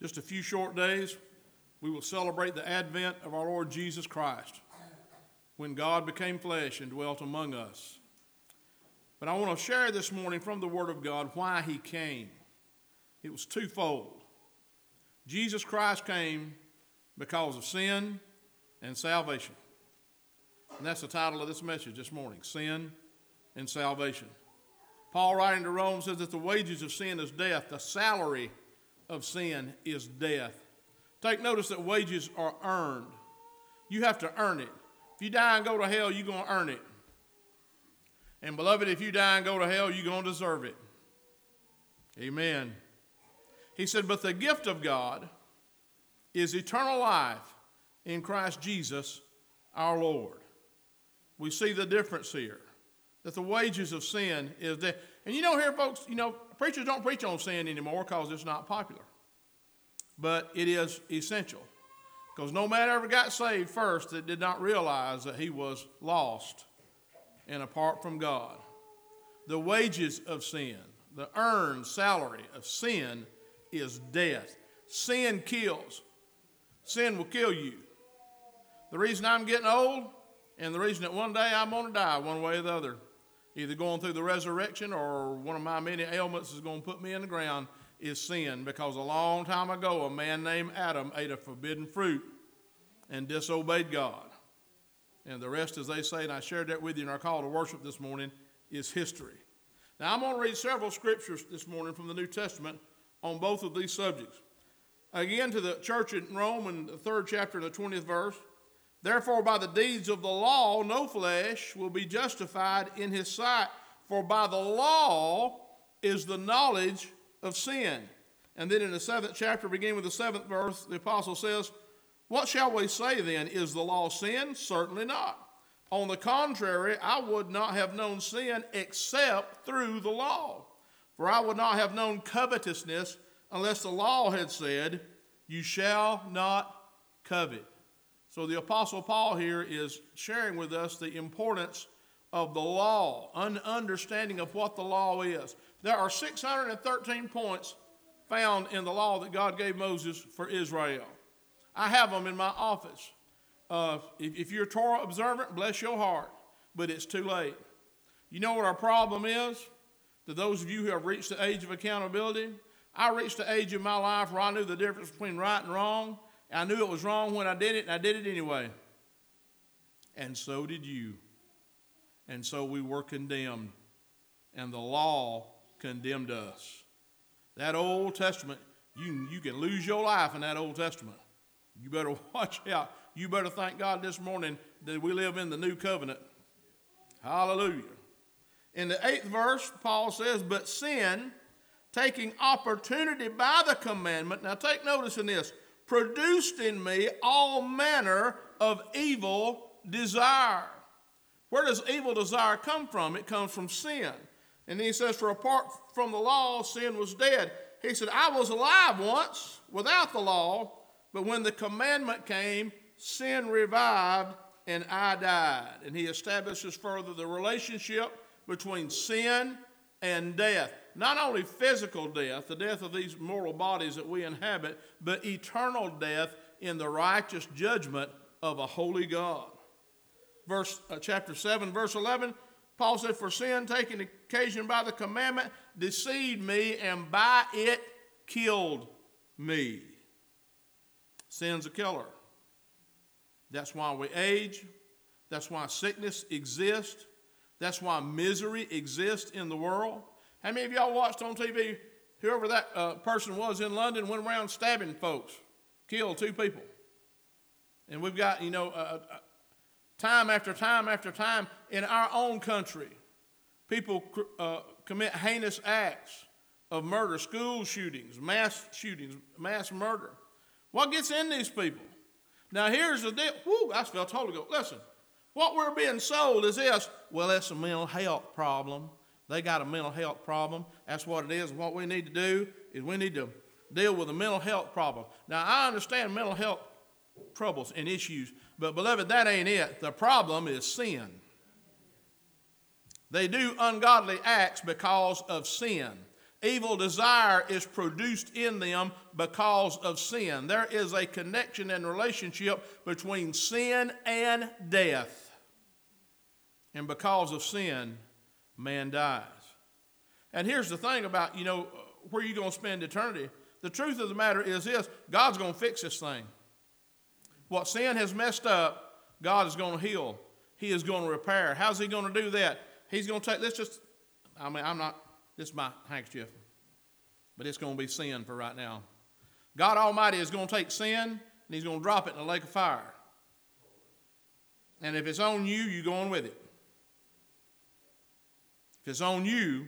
just a few short days, we will celebrate the advent of our Lord Jesus Christ when God became flesh and dwelt among us. But I want to share this morning from the Word of God why He came. It was twofold. Jesus Christ came because of sin and salvation. And that's the title of this message this morning Sin and Salvation. Paul, writing to Rome, says that the wages of sin is death, the salary of sin is death. Take notice that wages are earned. You have to earn it. If you die and go to hell, you're going to earn it. And beloved, if you die and go to hell, you're going to deserve it. Amen. He said, But the gift of God is eternal life in Christ Jesus our Lord. We see the difference here that the wages of sin is death. And you know, here, folks, you know, preachers don't preach on sin anymore because it's not popular. But it is essential. Because no man ever got saved first that did not realize that he was lost and apart from God. The wages of sin, the earned salary of sin is death. Sin kills. Sin will kill you. The reason I'm getting old and the reason that one day I'm going to die one way or the other either going through the resurrection or one of my many ailments is going to put me in the ground, is sin. Because a long time ago, a man named Adam ate a forbidden fruit and disobeyed God. And the rest, as they say, and I shared that with you in our call to worship this morning, is history. Now, I'm going to read several scriptures this morning from the New Testament on both of these subjects. Again, to the church in Rome in the third chapter and the 20th verse. Therefore, by the deeds of the law, no flesh will be justified in his sight, for by the law is the knowledge of sin. And then in the seventh chapter, beginning with the seventh verse, the apostle says, What shall we say then? Is the law sin? Certainly not. On the contrary, I would not have known sin except through the law. For I would not have known covetousness unless the law had said, You shall not covet. So the Apostle Paul here is sharing with us the importance of the law, an understanding of what the law is. There are 613 points found in the law that God gave Moses for Israel. I have them in my office. Uh, if, if you're Torah observant, bless your heart, but it's too late. You know what our problem is? To those of you who have reached the age of accountability, I reached the age of my life where I knew the difference between right and wrong, I knew it was wrong when I did it, and I did it anyway. And so did you. And so we were condemned. And the law condemned us. That Old Testament, you, you can lose your life in that Old Testament. You better watch out. You better thank God this morning that we live in the new covenant. Hallelujah. In the eighth verse, Paul says, But sin, taking opportunity by the commandment. Now take notice in this produced in me all manner of evil desire. Where does evil desire come from? It comes from sin. And then he says, For apart from the law, sin was dead. He said, I was alive once without the law, but when the commandment came, sin revived and I died. And he establishes further the relationship between sin and death not only physical death, the death of these mortal bodies that we inhabit, but eternal death in the righteous judgment of a holy God. Verse uh, chapter 7, verse 11, Paul said, For sin taking occasion by the commandment deceived me, and by it killed me. Sin's a killer. That's why we age. That's why sickness exists. That's why misery exists in the world. How many of y'all watched on TV whoever that uh, person was in London went around stabbing folks, killed two people? And we've got, you know, uh, uh, time after time after time in our own country, people uh, commit heinous acts of murder, school shootings, mass shootings, mass murder. What gets in these people? Now, here's the deal. Whoo, I felt Holy Ghost. Listen, what we're being sold is this well, that's a mental health problem. They got a mental health problem. That's what it is. What we need to do is we need to deal with a mental health problem. Now, I understand mental health troubles and issues, but beloved, that ain't it. The problem is sin. They do ungodly acts because of sin. Evil desire is produced in them because of sin. There is a connection and relationship between sin and death. And because of sin, man dies. And here's the thing about, you know, where you're going to spend eternity. The truth of the matter is this God's going to fix this thing. What sin has messed up, God is going to heal. He is going to repair. How's He going to do that? He's going to take, let's just, I mean, I'm not, this is my handkerchief, but it's going to be sin for right now. God Almighty is going to take sin and He's going to drop it in a lake of fire. And if it's on you, you're going with it. If it's on you,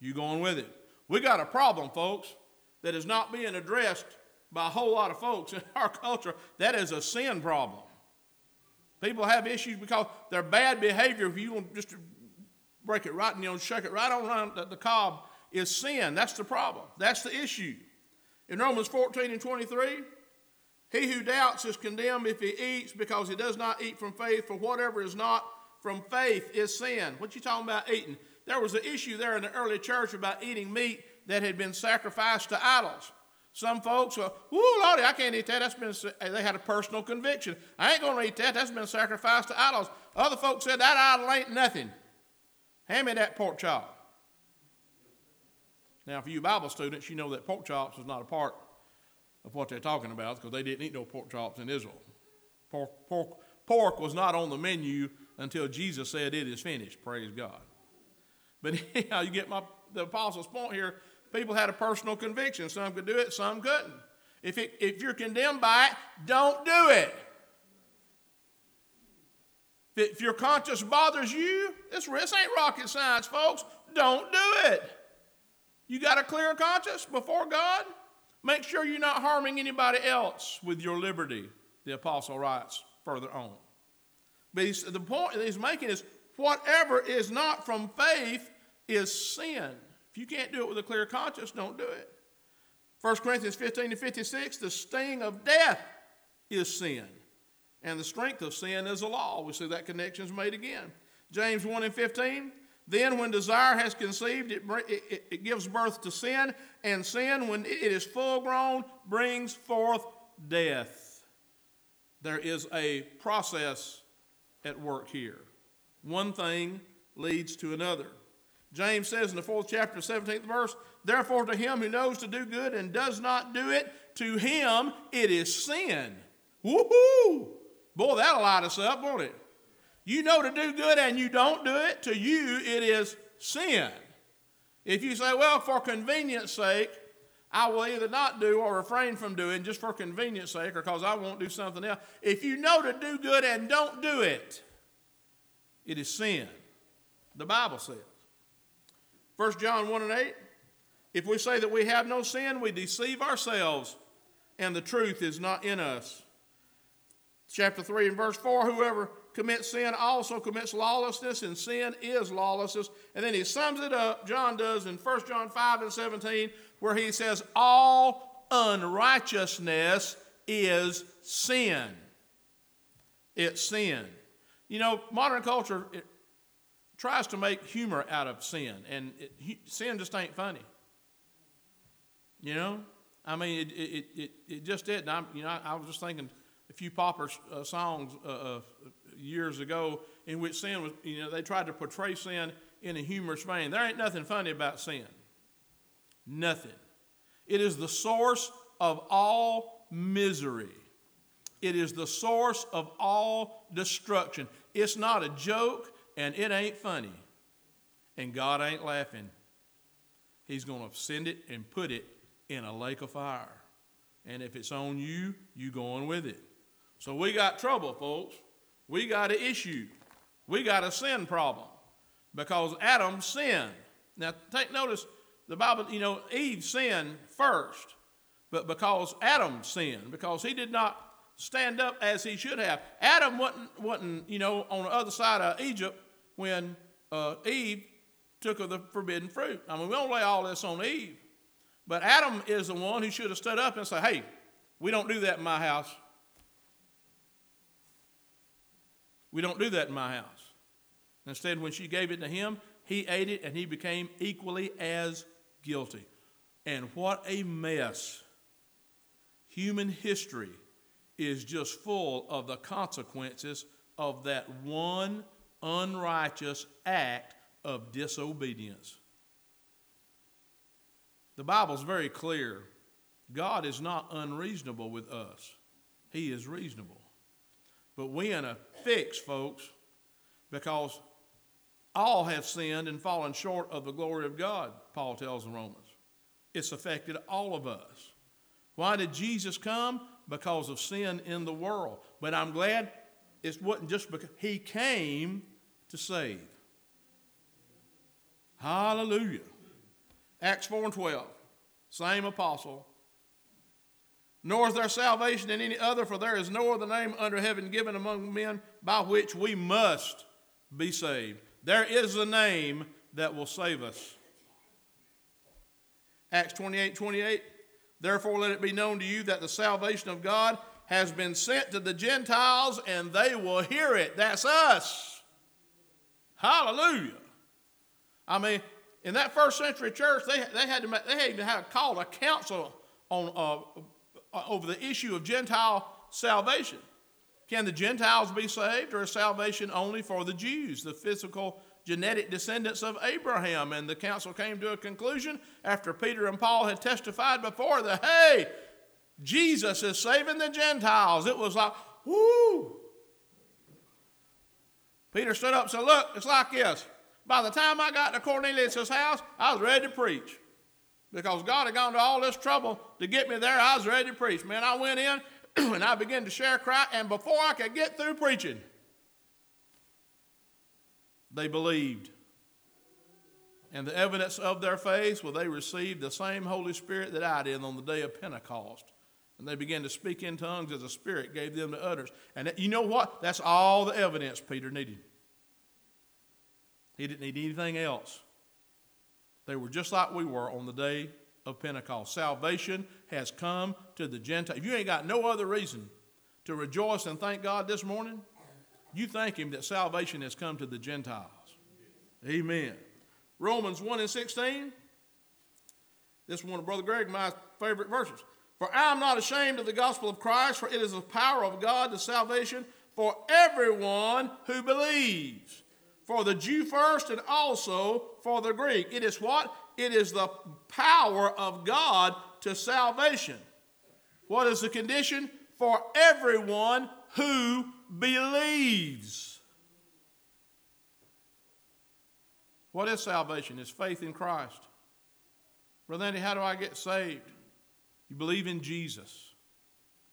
you're going with it. We got a problem, folks, that is not being addressed by a whole lot of folks in our culture. That is a sin problem. People have issues because their bad behavior, if you want just to break it right and you know, shake it right on around the, the cob, is sin. That's the problem. That's the issue. In Romans 14 and 23, he who doubts is condemned if he eats because he does not eat from faith, for whatever is not from faith is sin. What you talking about eating? There was an issue there in the early church about eating meat that had been sacrificed to idols. Some folks are, "Ooh, Lordy, I can't eat that. That's been." They had a personal conviction. I ain't to eat that. That's been sacrificed to idols. Other folks said that idol ain't nothing. Hand me that pork chop. Now, for you Bible students, you know that pork chops is not a part of what they're talking about because they didn't eat no pork chops in Israel. Pork, pork, pork was not on the menu until Jesus said it is finished. Praise God. But anyhow, you get my the apostle's point here. People had a personal conviction. Some could do it, some couldn't. If, it, if you're condemned by it, don't do it. If your conscience bothers you, this, this ain't rocket science, folks. Don't do it. You got a clear conscience before God? Make sure you're not harming anybody else with your liberty, the apostle writes further on. But the point that he's making is whatever is not from faith is sin. If you can't do it with a clear conscience, don't do it. 1 Corinthians 15 to 56, the sting of death is sin. And the strength of sin is the law. We see that connection is made again. James 1 and 15, then when desire has conceived, it, it, it gives birth to sin, and sin, when it is full grown, brings forth death. There is a process at work here. One thing leads to another. James says in the fourth chapter, 17th verse, Therefore, to him who knows to do good and does not do it, to him it is sin. Woohoo! Boy, that'll light us up, won't it? You know to do good and you don't do it, to you it is sin. If you say, well, for convenience sake, I will either not do or refrain from doing just for convenience sake or because I won't do something else. If you know to do good and don't do it, it is sin. The Bible says. 1 John 1 and 8. If we say that we have no sin, we deceive ourselves, and the truth is not in us. Chapter 3 and verse 4 Whoever commits sin also commits lawlessness, and sin is lawlessness. And then he sums it up, John does, in 1 John 5 and 17, where he says, All unrighteousness is sin. It's sin. You know, modern culture, tries to make humor out of sin, and it, sin just ain't funny. You know, I mean, it it it, it just did. I'm, you know, I, I, was just thinking a few popper uh, songs uh, uh, years ago in which sin was. You know, they tried to portray sin in a humorous vein. There ain't nothing funny about sin. Nothing. It is the source of all misery. It is the source of all destruction. It's not a joke and it ain't funny, and God ain't laughing, He's going to send it and put it in a lake of fire. And if it's on you, you going with it. So we got trouble, folks. We got an issue. We got a sin problem because Adam sinned. Now, take notice the Bible, you know, Eve sinned first, but because Adam sinned, because he did not stand up as he should have. Adam wasn't, wasn't you know, on the other side of Egypt when uh, Eve took of the forbidden fruit. I mean, we don't lay all this on Eve. But Adam is the one who should have stood up and said, hey, we don't do that in my house. We don't do that in my house. Instead, when she gave it to him, he ate it and he became equally as guilty. And what a mess. Human history is just full of the consequences of that one unrighteous act of disobedience. The Bible's very clear. God is not unreasonable with us. He is reasonable. But we in a fix, folks, because all have sinned and fallen short of the glory of God, Paul tells the Romans. It's affected all of us. Why did Jesus come? Because of sin in the world. But I'm glad it wasn't just because he came to save. Hallelujah. Acts 4 and 12. Same apostle. Nor is there salvation in any other, for there is no other name under heaven given among men by which we must be saved. There is a name that will save us. Acts 28 28. Therefore, let it be known to you that the salvation of God has been sent to the Gentiles, and they will hear it. That's us. Hallelujah. I mean, in that first century church, they, they had to make, they had to have called a council on uh, uh, over the issue of Gentile salvation. Can the Gentiles be saved, or is salvation only for the Jews, the physical genetic descendants of Abraham? And the council came to a conclusion after Peter and Paul had testified before that, hey, Jesus is saving the Gentiles. It was like, whoo. Peter stood up and said, Look, it's like this. By the time I got to Cornelius' house, I was ready to preach. Because God had gone to all this trouble to get me there, I was ready to preach. Man, I went in and I began to share Christ, and before I could get through preaching, they believed. And the evidence of their faith, well, they received the same Holy Spirit that I did on the day of Pentecost. And they began to speak in tongues as the Spirit gave them the utterance. And you know what? That's all the evidence Peter needed. He didn't need anything else. They were just like we were on the day of Pentecost. Salvation has come to the Gentiles. If you ain't got no other reason to rejoice and thank God this morning, you thank Him that salvation has come to the Gentiles. Amen. Romans 1 and 16. This is one of Brother Greg, my favorite verses. For I am not ashamed of the gospel of Christ, for it is the power of God to salvation for everyone who believes for the Jew first and also for the Greek. It is what? It is the power of God to salvation. What is the condition? For everyone who believes. What is salvation? It's faith in Christ. Brother Andy, how do I get saved? You believe in Jesus.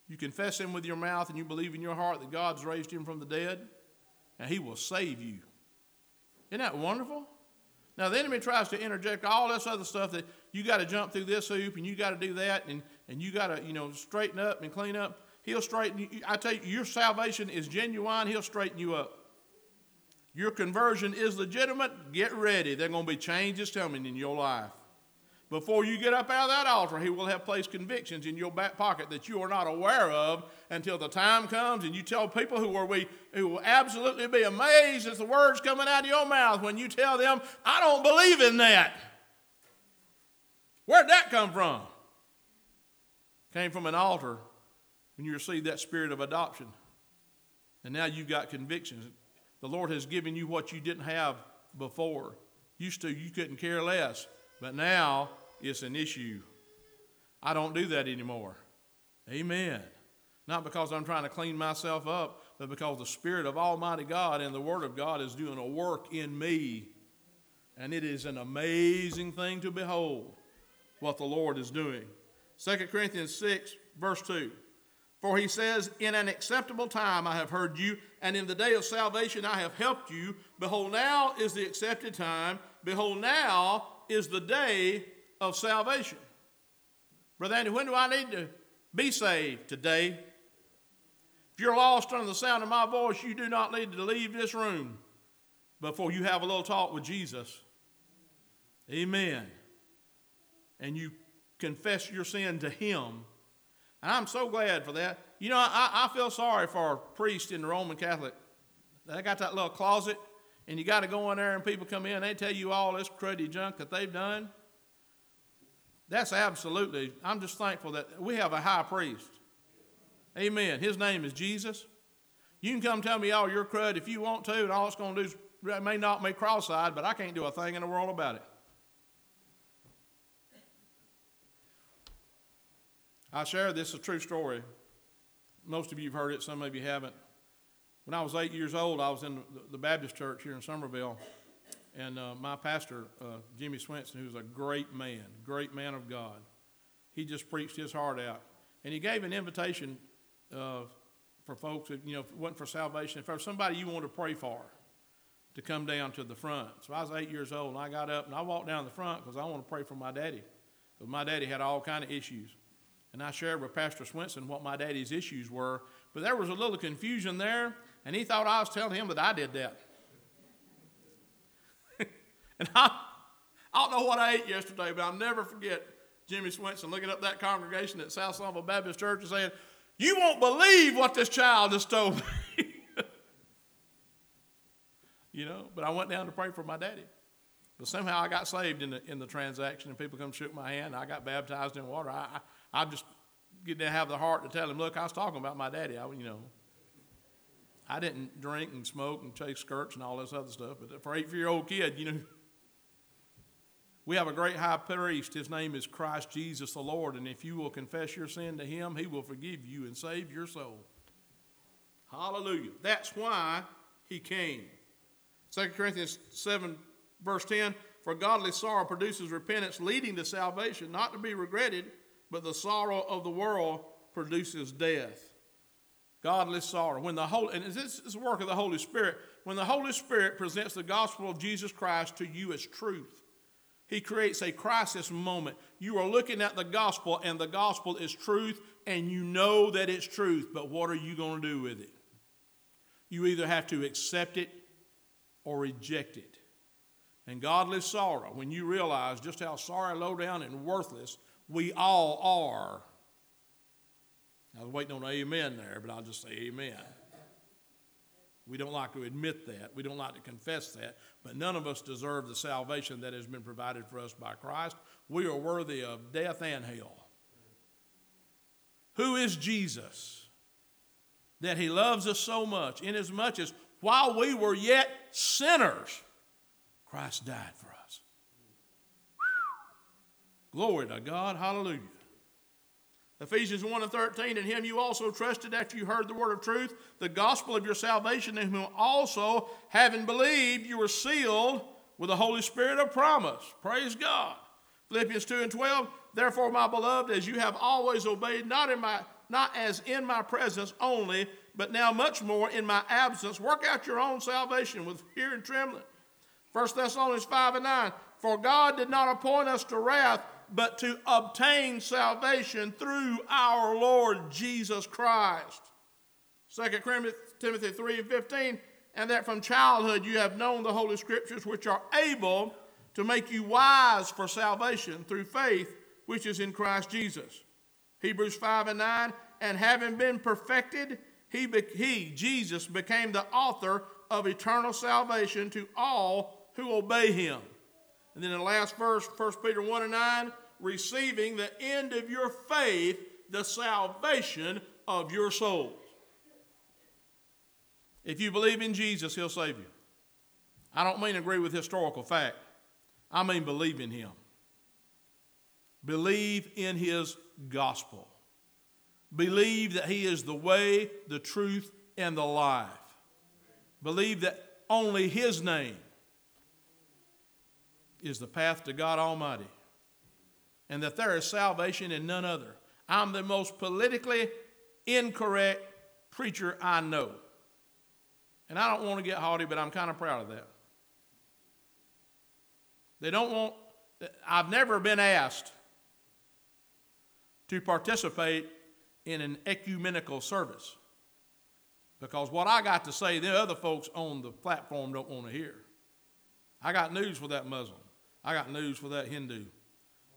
You confess Him with your mouth and you believe in your heart that God's raised Him from the dead, and He will save you. Isn't that wonderful? Now, the enemy tries to interject all this other stuff that you got to jump through this hoop and you got to do that and, and you got to, you know, straighten up and clean up. He'll straighten you. I tell you, your salvation is genuine. He'll straighten you up. Your conversion is legitimate. Get ready. There are going to be changes coming in your life. Before you get up out of that altar, he will have placed convictions in your back pocket that you are not aware of until the time comes and you tell people who are we who will absolutely be amazed at the words coming out of your mouth when you tell them, I don't believe in that. Where'd that come from? Came from an altar when you received that spirit of adoption. And now you've got convictions. The Lord has given you what you didn't have before. Used to, you couldn't care less. But now it's an issue. I don't do that anymore. Amen. Not because I'm trying to clean myself up, but because the Spirit of Almighty God and the Word of God is doing a work in me. And it is an amazing thing to behold what the Lord is doing. 2 Corinthians 6, verse 2. For he says, In an acceptable time I have heard you, and in the day of salvation I have helped you. Behold, now is the accepted time. Behold, now is the day of salvation. Brother Andy, when do I need to be saved? Today. If you're lost under the sound of my voice, you do not need to leave this room before you have a little talk with Jesus. Amen. And you confess your sin to Him. And I'm so glad for that. You know, I, I feel sorry for a priest in the Roman Catholic. They got that little closet, and you got to go in there, and people come in, they tell you all this cruddy junk that they've done. That's absolutely, I'm just thankful that we have a high priest. Amen. His name is Jesus. You can come tell me all your crud if you want to, and all it's going to do is it may knock me cross-eyed, but I can't do a thing in the world about it. I share this is a true story. Most of you have heard it, some of you haven't. When I was eight years old, I was in the Baptist church here in Summerville, and uh, my pastor, uh, Jimmy Swenson, who's a great man, great man of God, he just preached his heart out. And he gave an invitation uh, for folks, that, you know, it wasn't for salvation, if there was somebody you wanted to pray for, to come down to the front. So I was eight years old, and I got up and I walked down the front because I want to pray for my daddy. Because my daddy had all kind of issues. And I shared with Pastor Swenson what my daddy's issues were. But there was a little confusion there, and he thought I was telling him that I did that. And I, I don't know what I ate yesterday, but I'll never forget Jimmy Swenson looking up that congregation at South Somerville Baptist Church and saying, You won't believe what this child just told me. you know, but I went down to pray for my daddy. But somehow I got saved in the, in the transaction, and people come shook my hand. I got baptized in water. I, I, I just didn't have the heart to tell him, look, I was talking about my daddy. I, you know, I didn't drink and smoke and chase skirts and all this other stuff. But for an eight year old kid, you know, we have a great high priest. His name is Christ Jesus the Lord. And if you will confess your sin to him, he will forgive you and save your soul. Hallelujah. That's why he came. 2 Corinthians 7, verse 10 For godly sorrow produces repentance, leading to salvation, not to be regretted, but the sorrow of the world produces death. Godly sorrow. When the Holy, and this is the work of the Holy Spirit. When the Holy Spirit presents the gospel of Jesus Christ to you as truth, He creates a crisis moment. You are looking at the gospel, and the gospel is truth, and you know that it's truth, but what are you going to do with it? You either have to accept it or reject it. And godly sorrow, when you realize just how sorry, low down, and worthless we all are. I was waiting on amen there, but I'll just say amen. We don't like to admit that. We don't like to confess that. But none of us deserve the salvation that has been provided for us by Christ. We are worthy of death and hell. Who is Jesus? That he loves us so much, inasmuch as while we were yet sinners, Christ died for us. Glory to God. Hallelujah. Ephesians 1 and 13, in him you also trusted after you heard the word of truth, the gospel of your salvation, in whom also, having believed, you were sealed with the Holy Spirit of promise. Praise God. Philippians 2 and 12, therefore, my beloved, as you have always obeyed, not in my not as in my presence only, but now much more in my absence. Work out your own salvation with fear and trembling. 1 Thessalonians 5 and 9. For God did not appoint us to wrath, but to obtain salvation through our Lord Jesus Christ. 2 Timothy 3 and 15. And that from childhood you have known the Holy Scriptures, which are able to make you wise for salvation through faith, which is in Christ Jesus. Hebrews 5 and 9. And having been perfected, he, he, Jesus, became the author of eternal salvation to all who obey him. And then the last verse, 1 Peter 1 and 9, receiving the end of your faith, the salvation of your souls. If you believe in Jesus, he'll save you. I don't mean agree with historical fact. I mean believe in him. Believe in his gospel. Believe that He is the way, the truth, and the life. Believe that only His name is the path to God Almighty and that there is salvation in none other. I'm the most politically incorrect preacher I know. And I don't want to get haughty, but I'm kind of proud of that. They don't want, I've never been asked to participate in an ecumenical service. Because what I got to say, the other folks on the platform don't want to hear. I got news for that Muslim. I got news for that Hindu.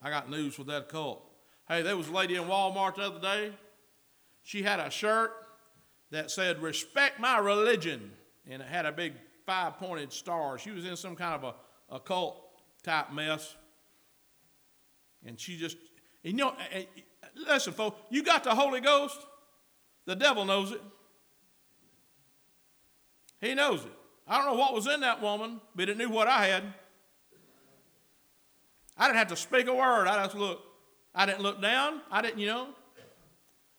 I got news for that cult. Hey, there was a lady in Walmart the other day. She had a shirt that said, Respect my religion. And it had a big five pointed star. She was in some kind of a, a cult type mess. And she just you know, listen, folks, you got the Holy Ghost, the devil knows it. He knows it. I don't know what was in that woman, but it knew what I had. I didn't have to speak a word. I just looked. I didn't look down. I didn't, you know.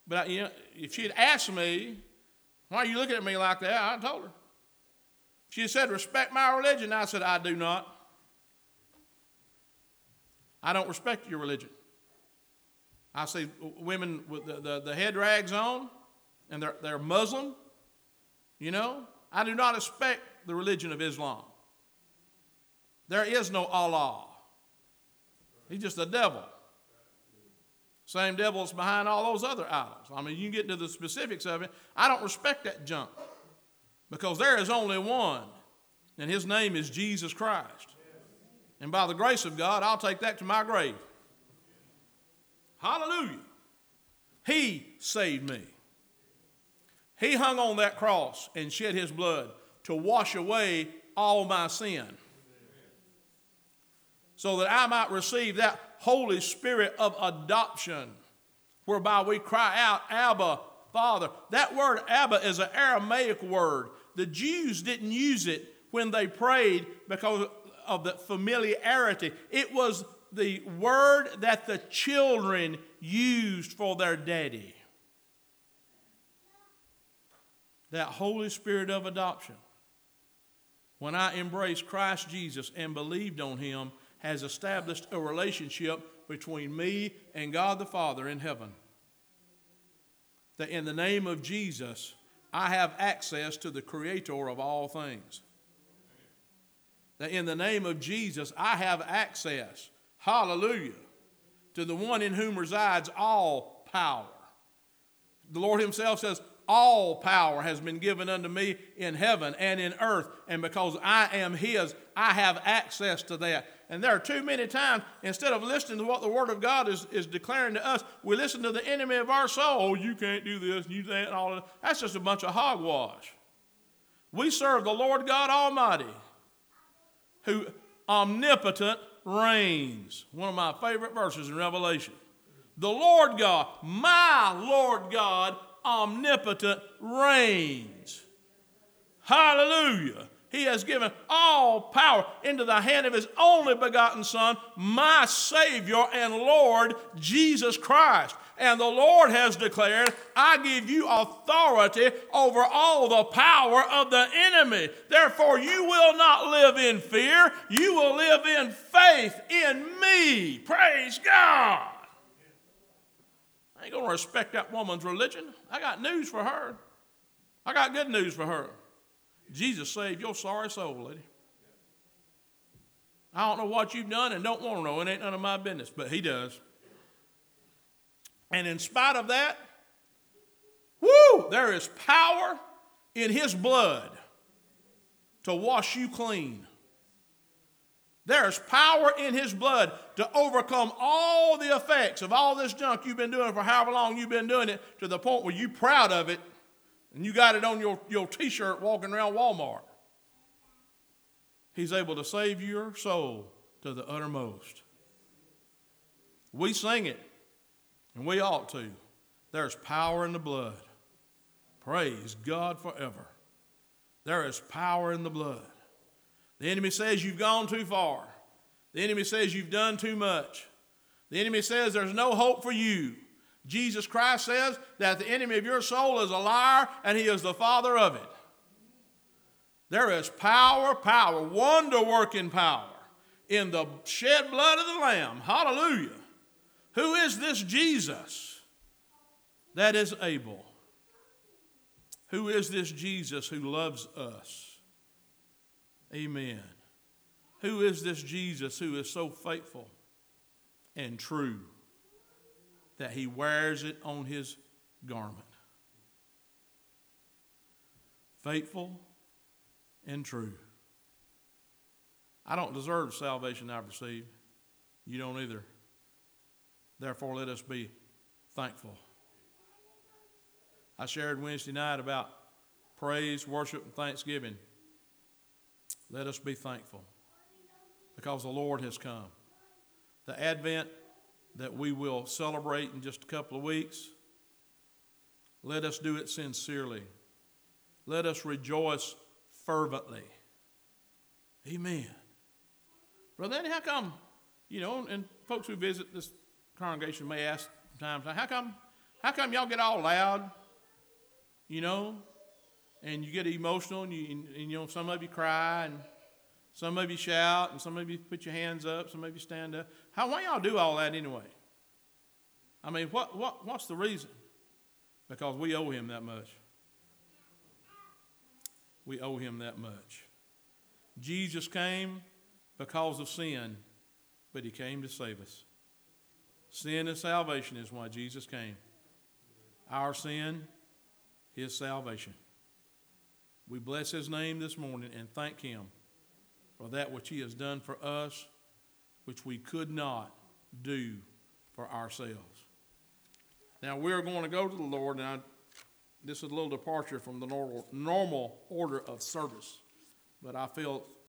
But I, you know, if she had asked me, "Why are you looking at me like that?" I told her. She said, "Respect my religion." I said, "I do not. I don't respect your religion." I see women with the, the, the head rags on, and they're, they're Muslim. You know, I do not respect the religion of Islam. There is no Allah. He's just a devil. Same devil that's behind all those other idols. I mean, you get into the specifics of it. I don't respect that junk because there is only one, and his name is Jesus Christ. And by the grace of God, I'll take that to my grave. Hallelujah. He saved me. He hung on that cross and shed his blood to wash away all my sin so that I might receive that Holy Spirit of adoption, whereby we cry out, Abba, Father. That word Abba is an Aramaic word. The Jews didn't use it when they prayed because of the familiarity. It was the word that the children used for their daddy. That Holy Spirit of adoption. When I embraced Christ Jesus and believed on Him, has established a relationship between me and God the Father in heaven. That in the name of Jesus, I have access to the Creator of all things. That in the name of Jesus, I have access, hallelujah, to the one in whom resides all power. The Lord Himself says, all power has been given unto me in heaven and in earth, and because I am His, I have access to that. And there are too many times, instead of listening to what the Word of God is, is declaring to us, we listen to the enemy of our soul. Oh, you can't do this, you that, and all that. That's just a bunch of hogwash. We serve the Lord God Almighty, who omnipotent reigns. One of my favorite verses in Revelation. The Lord God, my Lord God, omnipotent reigns. Hallelujah. He has given all power into the hand of His only begotten Son, my Savior and Lord, Jesus Christ. And the Lord has declared, I give you authority over all the power of the enemy. Therefore, you will not live in fear, you will live in faith in me. Praise God. Ain't to respect that woman's religion. I got news for her. I got good news for her. Jesus saved your sorry soul, lady. I don't know what you've done and don't want to know. It ain't none of my business, but He does. And in spite of that, whoo, there is power in His blood to wash you clean. There's power in his blood to overcome all the effects of all this junk you've been doing for however long you've been doing it to the point where you're proud of it and you got it on your, your t shirt walking around Walmart. He's able to save your soul to the uttermost. We sing it, and we ought to. There's power in the blood. Praise God forever. There is power in the blood. The enemy says you've gone too far. The enemy says you've done too much. The enemy says there's no hope for you. Jesus Christ says that the enemy of your soul is a liar and he is the father of it. There is power, power, wonder working power in the shed blood of the Lamb. Hallelujah. Who is this Jesus that is able? Who is this Jesus who loves us? Amen. Who is this Jesus who is so faithful and true that he wears it on his garment? Faithful and true. I don't deserve the salvation I've received. You don't either. Therefore, let us be thankful. I shared Wednesday night about praise, worship, and thanksgiving. Let us be thankful because the Lord has come. The Advent that we will celebrate in just a couple of weeks, let us do it sincerely. Let us rejoice fervently. Amen. Brother Eddie, how come, you know, and folks who visit this congregation may ask sometimes, how come, how come y'all get all loud, you know, and you get emotional and, you, and, and, you know, some of you cry and some of you shout and some of you put your hands up, some of you stand up. How, why y'all do all that anyway? I mean, what, what, what's the reason? Because we owe him that much. We owe him that much. Jesus came because of sin, but he came to save us. Sin and salvation is why Jesus came. Our sin, his salvation. We bless his name this morning and thank him for that which he has done for us, which we could not do for ourselves. Now we're going to go to the Lord, and I, this is a little departure from the normal, normal order of service, but I feel